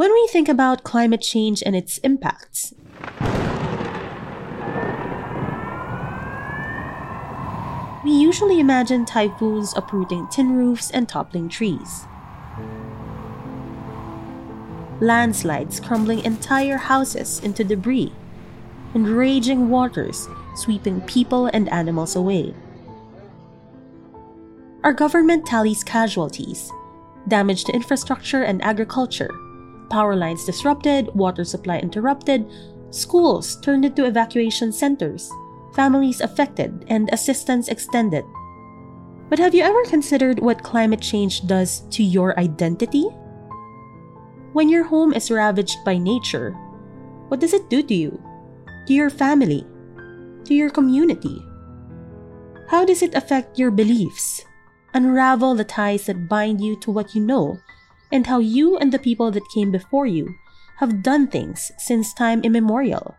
When we think about climate change and its impacts, we usually imagine typhoons uprooting tin roofs and toppling trees. Landslides crumbling entire houses into debris, and raging waters sweeping people and animals away. Our government tallies casualties, damage to infrastructure and agriculture, power lines disrupted, water supply interrupted, schools turned into evacuation centers, families affected, and assistance extended. But have you ever considered what climate change does to your identity? When your home is ravaged by nature, what does it do to you? To your family? To your community? How does it affect your beliefs? Unravel the ties that bind you to what you know, and how you and the people that came before you have done things since time immemorial.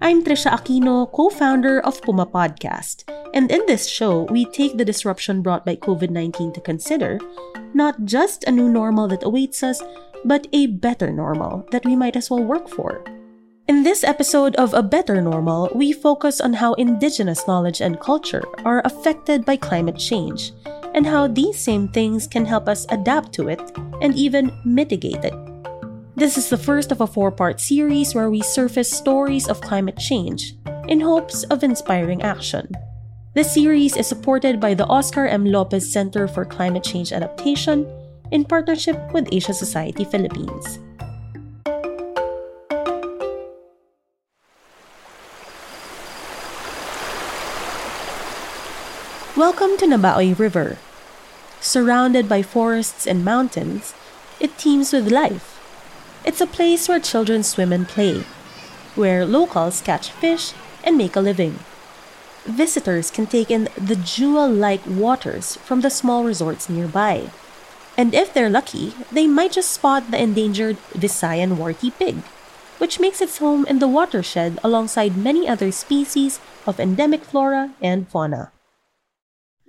I'm Trisha Aquino, co founder of Puma Podcast. And in this show, we take the disruption brought by COVID 19 to consider not just a new normal that awaits us, but a better normal that we might as well work for. In this episode of A Better Normal, we focus on how indigenous knowledge and culture are affected by climate change, and how these same things can help us adapt to it and even mitigate it. This is the first of a four part series where we surface stories of climate change in hopes of inspiring action. This series is supported by the Oscar M. Lopez Center for Climate Change Adaptation in partnership with Asia Society Philippines. Welcome to Nabaoy River. Surrounded by forests and mountains, it teems with life it's a place where children swim and play, where locals catch fish and make a living. Visitors can take in the jewel like waters from the small resorts nearby. And if they're lucky, they might just spot the endangered Visayan warty pig, which makes its home in the watershed alongside many other species of endemic flora and fauna.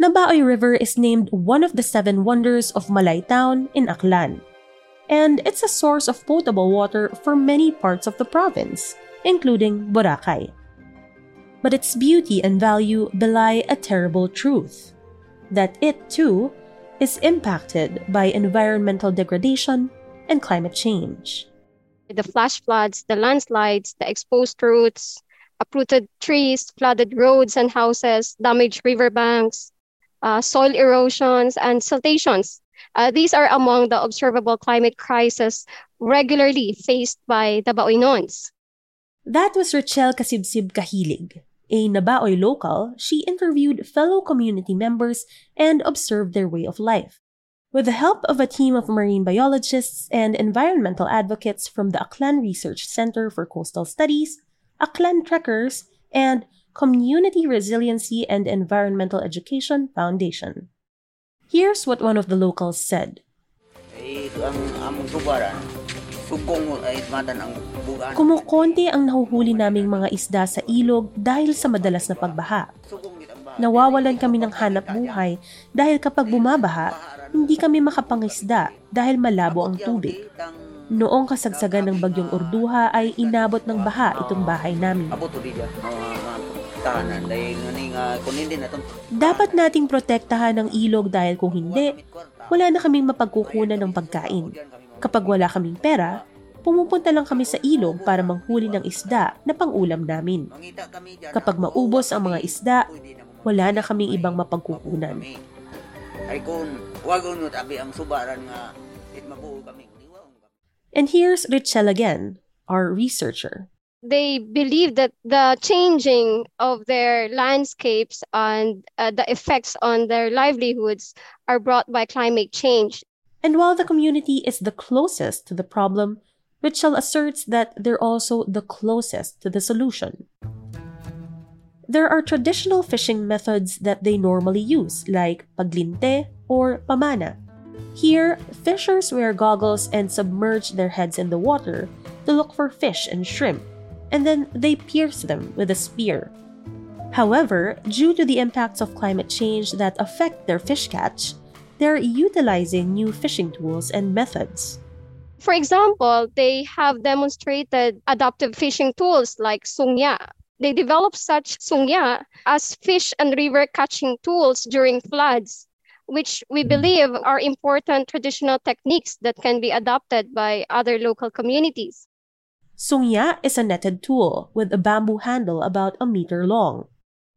Nabaoy River is named one of the seven wonders of Malay Town in Aklan and it's a source of potable water for many parts of the province, including Boracay. But its beauty and value belie a terrible truth that it, too, is impacted by environmental degradation and climate change. The flash floods, the landslides, the exposed roots, uprooted trees, flooded roads and houses, damaged riverbanks, uh, soil erosions, and siltations uh, these are among the observable climate crises regularly faced by the Baoinons. That was Ritchel Casibsib Cahilig. A Nabaoy local, she interviewed fellow community members and observed their way of life. With the help of a team of marine biologists and environmental advocates from the Aklan Research Center for Coastal Studies, Aklan Trekkers, and Community Resiliency and Environmental Education Foundation. Here's what one of the locals said. Kumukonti ang nahuhuli naming mga isda sa ilog dahil sa madalas na pagbaha. Nawawalan kami ng hanap buhay dahil kapag bumabaha, hindi kami makapangisda dahil malabo ang tubig. Noong kasagsagan ng bagyong Urduha ay inabot ng baha itong bahay namin protektahan dahil nga kung hindi na Dapat nating protektahan ang ilog dahil kung hindi, wala na kaming mapagkukunan ng pagkain. Kapag wala kaming pera, pumupunta lang kami sa ilog para manghuli ng isda na pangulam namin. Kapag maubos ang mga isda, wala na kaming ibang mapagkukunan. Ay kung wag abi ang subaran nga mabuo kami. And here's Richelle again, our researcher. They believe that the changing of their landscapes and uh, the effects on their livelihoods are brought by climate change. And while the community is the closest to the problem, Ritchel asserts that they're also the closest to the solution. There are traditional fishing methods that they normally use, like paglinte or pamana. Here, fishers wear goggles and submerge their heads in the water to look for fish and shrimp, and then they pierce them with a spear. However, due to the impacts of climate change that affect their fish catch, they're utilizing new fishing tools and methods. For example, they have demonstrated adaptive fishing tools like sungya. They developed such sungya as fish and river catching tools during floods which we mm. believe are important traditional techniques that can be adopted by other local communities. Sungya is a netted tool with a bamboo handle about a meter long.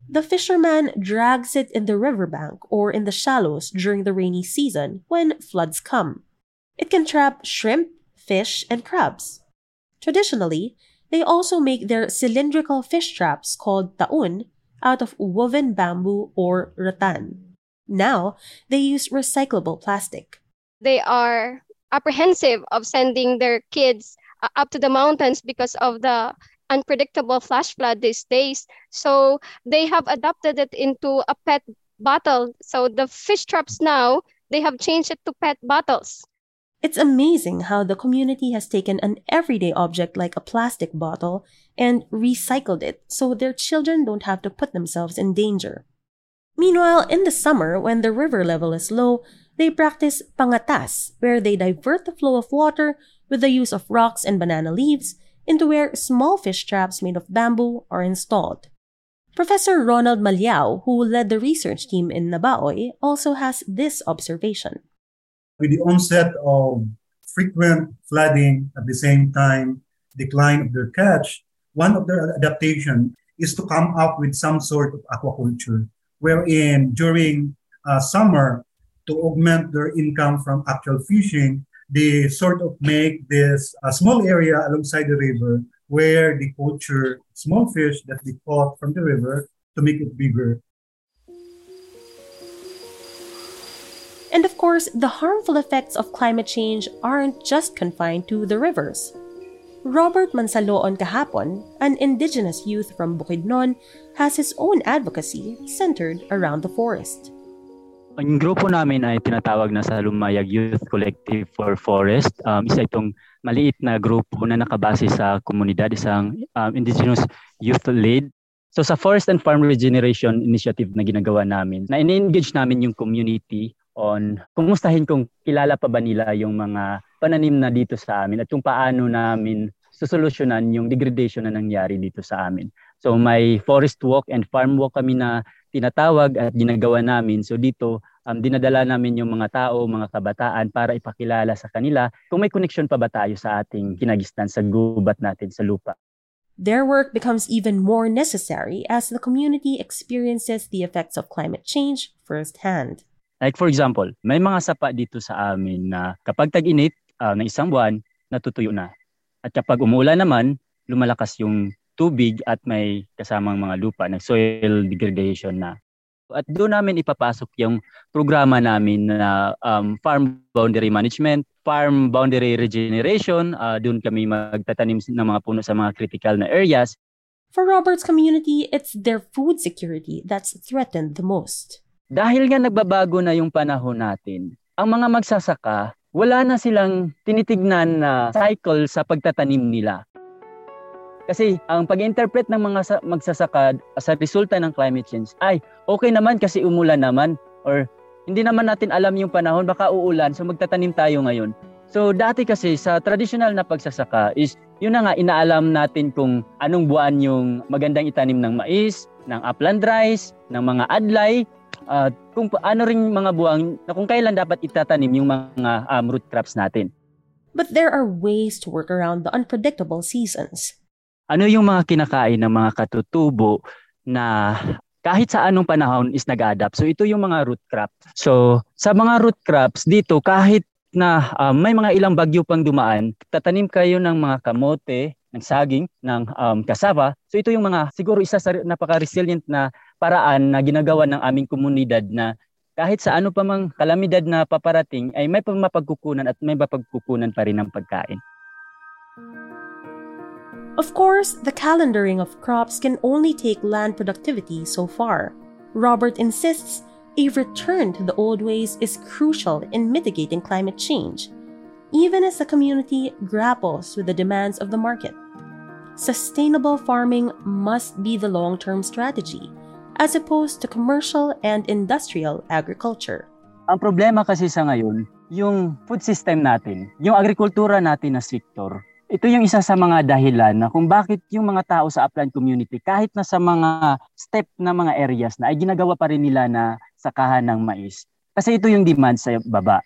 The fisherman drags it in the riverbank or in the shallows during the rainy season when floods come. It can trap shrimp, fish, and crabs. Traditionally, they also make their cylindrical fish traps called taun out of woven bamboo or rattan. Now, they use recyclable plastic. They are apprehensive of sending their kids Uh, up to the mountains because of the unpredictable flash flood these days. So they have adapted it into a pet bottle. So the fish traps now, they have changed it to pet bottles. It's amazing how the community has taken an everyday object like a plastic bottle and recycled it so their children don't have to put themselves in danger. Meanwhile, in the summer, when the river level is low, they practice pangatas, where they divert the flow of water with the use of rocks and banana leaves into where small fish traps made of bamboo are installed. Professor Ronald Maliao, who led the research team in Nabaoy, also has this observation. With the onset of frequent flooding at the same time, decline of their catch, one of their adaptation is to come up with some sort of aquaculture wherein during uh, summer, to augment their income from actual fishing, they sort of make this a small area alongside the river where they culture small fish that they caught from the river to make it bigger. And of course, the harmful effects of climate change aren't just confined to the rivers. Robert Mansalo-on Cahapon, an indigenous youth from Bukidnon, has his own advocacy centered around the forest. Ang grupo namin ay tinatawag na sa Lumayag Youth Collective for Forest. Um, isa itong maliit na grupo na nakabase sa komunidad, isang um, indigenous youth lead. So sa Forest and Farm Regeneration Initiative na ginagawa namin, na in-engage namin yung community on kumustahin kung kilala pa ba nila yung mga pananim na dito sa amin at kung paano namin susolusyonan yung degradation na nangyari dito sa amin. So may forest walk and farm walk kami na tinatawag at ginagawa namin. So dito um, dinadala namin yung mga tao, mga kabataan para ipakilala sa kanila kung may connection pa ba tayo sa ating kinagistan sa gubat natin sa lupa. Their work becomes even more necessary as the community experiences the effects of climate change firsthand. Like for example, may mga sapa dito sa amin na kapag tag-init uh, ng isang buwan, natutuyo na. At kapag umulan naman, lumalakas yung tubig at may kasamang mga lupa, ng soil degradation na. At doon namin ipapasok yung programa namin na um, farm boundary management, farm boundary regeneration. Uh, doon kami magtatanim ng mga puno sa mga critical na areas. For Robert's community, it's their food security that's threatened the most. Dahil nga nagbabago na yung panahon natin, ang mga magsasaka wala na silang tinitignan na cycle sa pagtatanim nila. Kasi ang pag-interpret ng mga magsasaka sa resulta ng climate change ay okay naman kasi umulan naman or hindi naman natin alam yung panahon baka uulan so magtatanim tayo ngayon. So dati kasi sa traditional na pagsasaka is yun na nga inaalam natin kung anong buwan yung magandang itanim ng mais, ng upland rice, ng mga adlay uh, kung ano ring mga buwang na kung kailan dapat itatanim yung mga um, root crops natin. But there are ways to work around the unpredictable seasons. Ano yung mga kinakain ng mga katutubo na kahit sa anong panahon is nag-adapt. So ito yung mga root crops. So sa mga root crops dito kahit na um, may mga ilang bagyo pang dumaan, tatanim kayo ng mga kamote, ng saging, ng um, kasava. So ito yung mga siguro isa sa napaka-resilient na paraan na ginagawa ng aming komunidad na kahit sa ano pa mang kalamidad na paparating ay may mapagkukunan at may mapagkukunan pa rin ng pagkain. Of course, the calendaring of crops can only take land productivity so far. Robert insists a return to the old ways is crucial in mitigating climate change, even as the community grapples with the demands of the market. Sustainable farming must be the long term strategy, as opposed to commercial and industrial agriculture. Ang problema kasi sa ngayon, yung food system natin, yung agrikultura natin na sektor, ito yung isa sa mga dahilan na kung bakit yung mga tao sa upland community kahit na sa mga step na mga areas na ay ginagawa pa rin nila na sakahan ng mais. Kasi ito yung demand sa baba.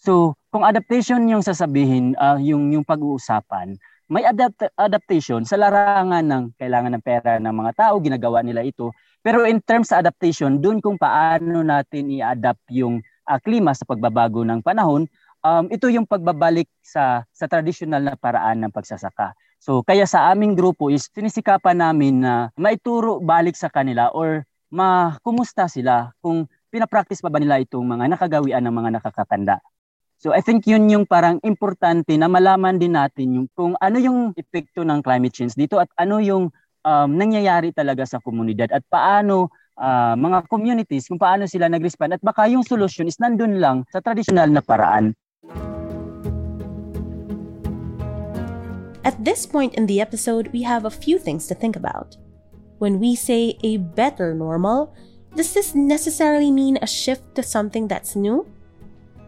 So, kung adaptation yung sasabihin, uh, yung yung pag-uusapan, may adapt- adaptation sa larangan ng kailangan ng pera ng mga tao, ginagawa nila ito. Pero in terms sa adaptation, dun kung paano natin i-adapt yung uh, klima sa pagbabago ng panahon, um, ito yung pagbabalik sa sa traditional na paraan ng pagsasaka. So kaya sa aming grupo is sinisikapan namin na maituro balik sa kanila or makumusta sila kung pinapractice pa ba nila itong mga nakagawian ng mga nakakatanda. So I think yun yung parang importante na malaman din natin yung kung ano yung epekto ng climate change dito at ano yung um, nangyayari talaga sa komunidad at paano uh, mga communities kung paano sila nag-respond at baka yung solution is nandun lang sa traditional na paraan. At this point in the episode, we have a few things to think about. When we say a better normal, does this necessarily mean a shift to something that's new?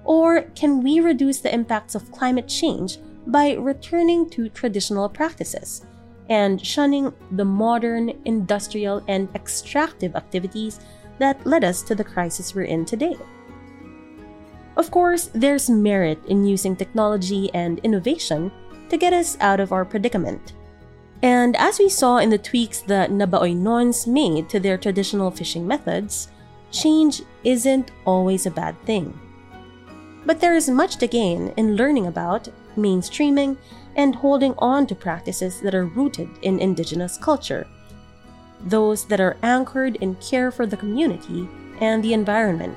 Or can we reduce the impacts of climate change by returning to traditional practices and shunning the modern, industrial, and extractive activities that led us to the crisis we're in today? Of course, there's merit in using technology and innovation to get us out of our predicament. And as we saw in the tweaks the Nabaoinons made to their traditional fishing methods, change isn't always a bad thing. But there is much to gain in learning about, mainstreaming, and holding on to practices that are rooted in indigenous culture, those that are anchored in care for the community and the environment.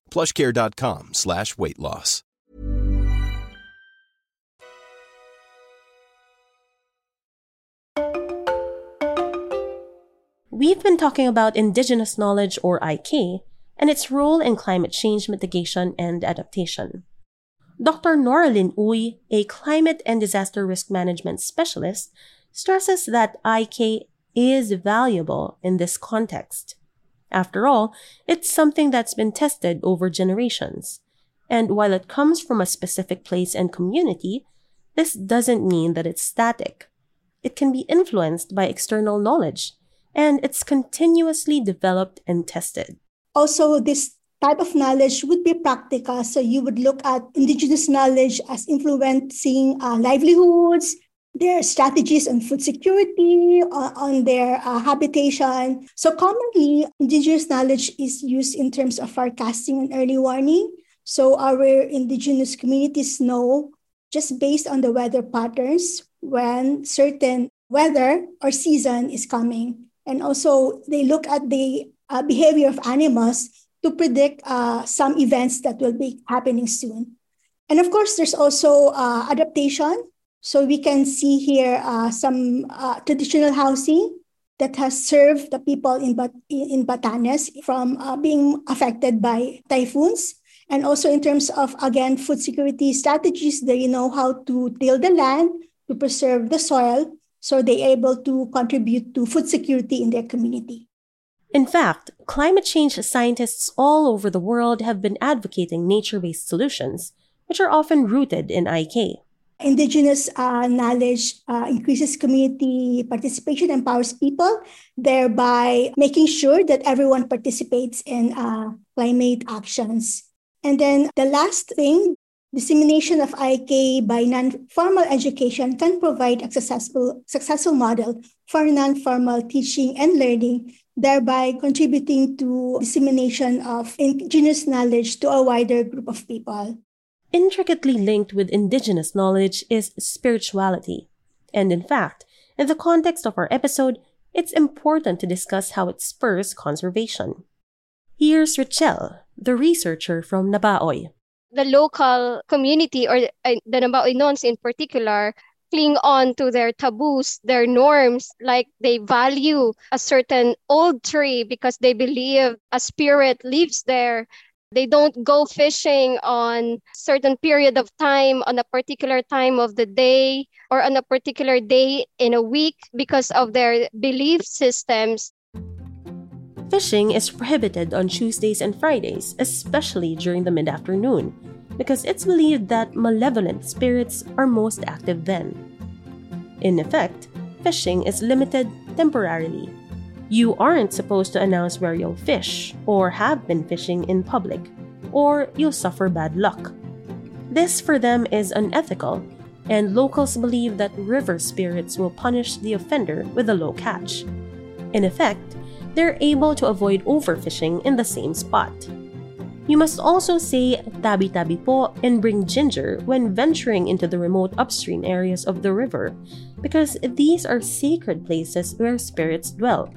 plushcare.com slash weight loss. We've been talking about Indigenous knowledge, or IK, and its role in climate change mitigation and adaptation. Dr. Noralene Uy, a climate and disaster risk management specialist, stresses that IK is valuable in this context. After all, it's something that's been tested over generations. And while it comes from a specific place and community, this doesn't mean that it's static. It can be influenced by external knowledge, and it's continuously developed and tested. Also, this type of knowledge would be practical. So you would look at indigenous knowledge as influencing uh, livelihoods, their strategies on food security, uh, on their uh, habitation. So commonly, indigenous knowledge is used in terms of forecasting and early warning. So our indigenous communities know just based on the weather patterns when certain weather or season is coming. And also they look at the uh, behavior of animals to predict uh, some events that will be happening soon. And of course, there's also uh, adaptation. So we can see here uh, some uh, traditional housing that has served the people in, Bat- in Batanes from uh, being affected by typhoons. And also in terms of, again, food security strategies, they know how to till the land to preserve the soil so they're able to contribute to food security in their community. In fact, climate change scientists all over the world have been advocating nature based solutions, which are often rooted in IK. Indigenous uh, knowledge uh, increases community participation, empowers people, thereby making sure that everyone participates in uh, climate actions. And then the last thing Dissemination of IK by non-formal education can provide a successful, successful model for non-formal teaching and learning, thereby contributing to dissemination of indigenous knowledge to a wider group of people. Intricately linked with indigenous knowledge is spirituality. And in fact, in the context of our episode, it's important to discuss how it spurs conservation. Here's Ritchel, the researcher from Nabaoy the local community or uh, the the Nabaoinons in particular cling on to their taboos, their norms, like they value a certain old tree because they believe a spirit lives there. They don't go fishing on certain period of time on a particular time of the day or on a particular day in a week because of their belief systems. Fishing is prohibited on Tuesdays and Fridays, especially during the mid afternoon, because it's believed that malevolent spirits are most active then. In effect, fishing is limited temporarily. You aren't supposed to announce where you'll fish or have been fishing in public, or you'll suffer bad luck. This for them is unethical, and locals believe that river spirits will punish the offender with a low catch. In effect, they're able to avoid overfishing in the same spot. You must also say tabi-tabi po and bring ginger when venturing into the remote upstream areas of the river, because these are sacred places where spirits dwell.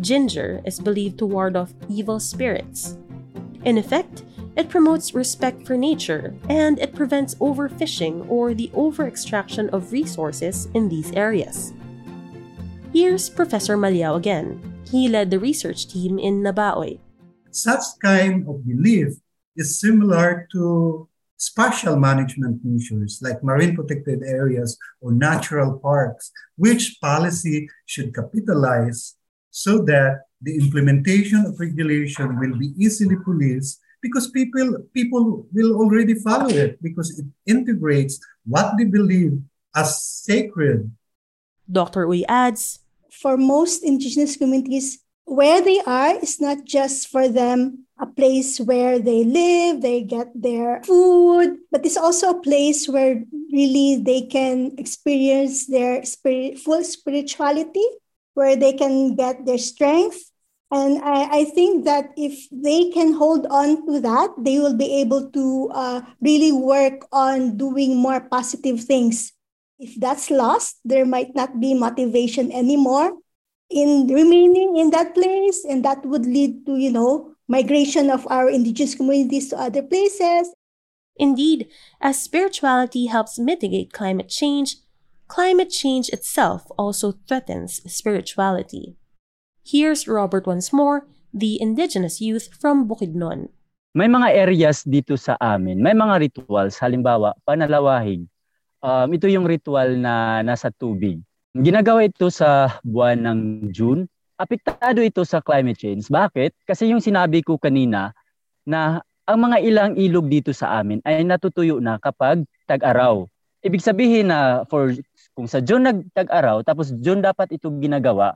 Ginger is believed to ward off evil spirits. In effect, it promotes respect for nature and it prevents overfishing or the overextraction of resources in these areas. Here's Professor Maliao again. He led the research team in Nabaoy. Such kind of belief is similar to spatial management measures like marine protected areas or natural parks, which policy should capitalize so that the implementation of regulation will be easily policed because people people will already follow it because it integrates what they believe as sacred. Dr. Uy adds for most indigenous communities, where they are is not just for them a place where they live, they get their food, but it's also a place where really they can experience their spirit, full spirituality, where they can get their strength. And I, I think that if they can hold on to that, they will be able to uh, really work on doing more positive things if that's lost, there might not be motivation anymore in remaining in that place, and that would lead to, you know, migration of our indigenous communities to other places. Indeed, as spirituality helps mitigate climate change, climate change itself also threatens spirituality. Here's Robert once more, the indigenous youth from Bukidnon. May mga areas dito sa amin, may mga rituals, halimbawa panalawahig, um, ito yung ritual na nasa tubig. Ginagawa ito sa buwan ng June. Apektado ito sa climate change. Bakit? Kasi yung sinabi ko kanina na ang mga ilang ilog dito sa amin ay natutuyo na kapag tag-araw. Ibig sabihin na for kung sa June nagtag-araw tapos June dapat ito ginagawa.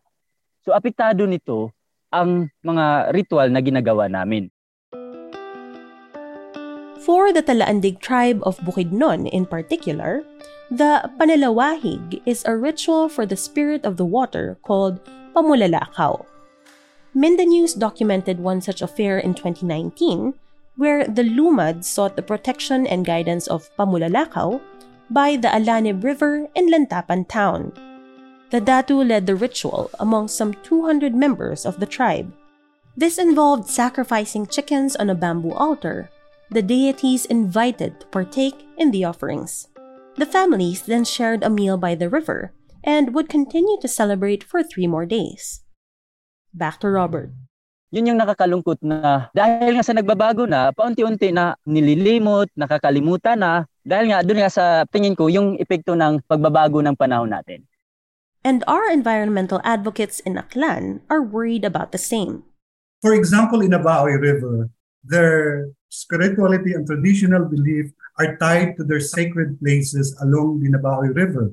So apektado nito ang mga ritual na ginagawa namin. For the Talaandig tribe of Bukidnon in particular, the Panalawahig is a ritual for the spirit of the water called Pamulalakaw. Minda News documented one such affair in 2019 where the Lumad sought the protection and guidance of Pamulalakaw by the Alanib River in Lantapan town. The Datu led the ritual among some 200 members of the tribe. This involved sacrificing chickens on a bamboo altar, the deities invited to partake in the offerings. The families then shared a meal by the river and would continue to celebrate for three more days. Back to Robert. Yun yung nakakalungkot na dahil nga sa nagbabago na, paunti-unti na nililimot, nakakalimutan na, dahil nga doon nga sa tingin ko yung epekto ng pagbabago ng panahon natin. And our environmental advocates in Aklan are worried about the same. For example, in the Baoy River, their spirituality and traditional belief are tied to their sacred places along the Nabawi River.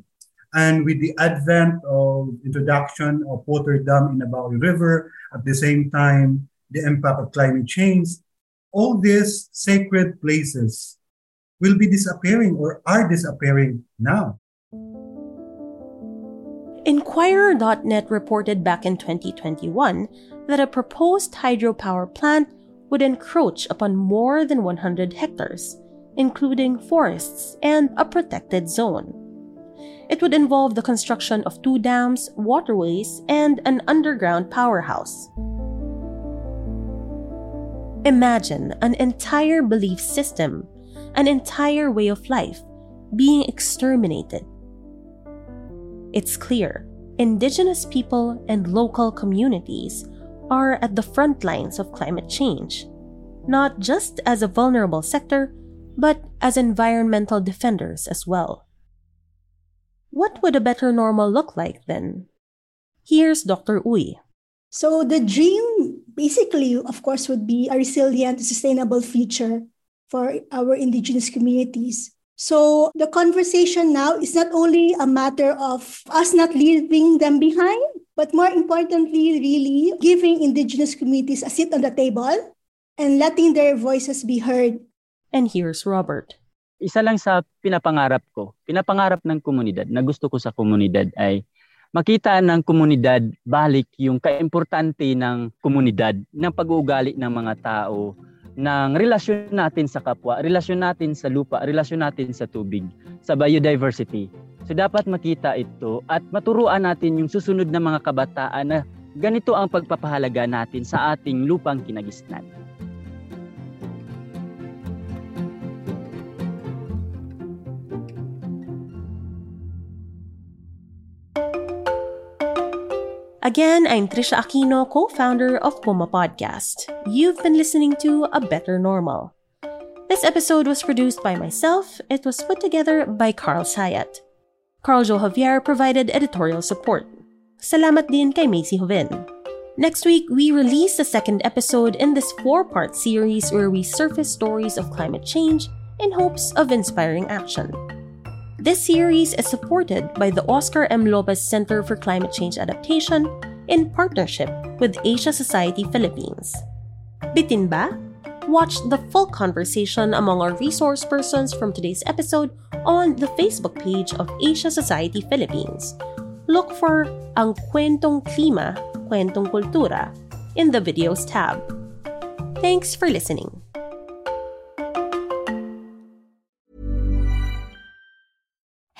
And with the advent of introduction of water dam in the Nabaoy River, at the same time, the impact of climate change, all these sacred places will be disappearing or are disappearing now. Inquirer.net reported back in 2021 that a proposed hydropower plant would encroach upon more than 100 hectares, including forests and a protected zone. It would involve the construction of two dams, waterways, and an underground powerhouse. Imagine an entire belief system, an entire way of life being exterminated. It's clear indigenous people and local communities are at the front lines of climate change, not just as a vulnerable sector, but as environmental defenders as well. What would a better normal look like then? Here's Dr. Uy. So, the dream basically, of course, would be a resilient, sustainable future for our indigenous communities. So, the conversation now is not only a matter of us not leaving them behind, but more importantly, really giving indigenous communities a seat on the table and letting their voices be heard. And here's Robert. Isa lang sa pinapangarap ko, pinapangarap ng komunidad, na gusto ko sa komunidad ay makita ng komunidad balik yung kaimportante ng komunidad, ng pag-uugali ng mga tao, ng relasyon natin sa kapwa, relasyon natin sa lupa, relasyon natin sa tubig, sa biodiversity. So dapat makita ito at maturuan natin yung susunod na mga kabataan na ganito ang pagpapahalaga natin sa ating lupang kinagisnan. Again, I'm Trisha Aquino, co founder of Puma Podcast. You've been listening to A Better Normal. This episode was produced by myself. It was put together by Carl Sayat. Carl Jo Javier provided editorial support. Salamat din kay Macy Hovin. Next week, we release the second episode in this four part series where we surface stories of climate change in hopes of inspiring action. This series is supported by the Oscar M. Lopez Center for Climate Change Adaptation in partnership with Asia Society Philippines. Bitin ba? Watch the full conversation among our resource persons from today's episode on the Facebook page of Asia Society Philippines. Look for Ang Kwentong Klima, Kwentong Kultura in the Videos tab. Thanks for listening.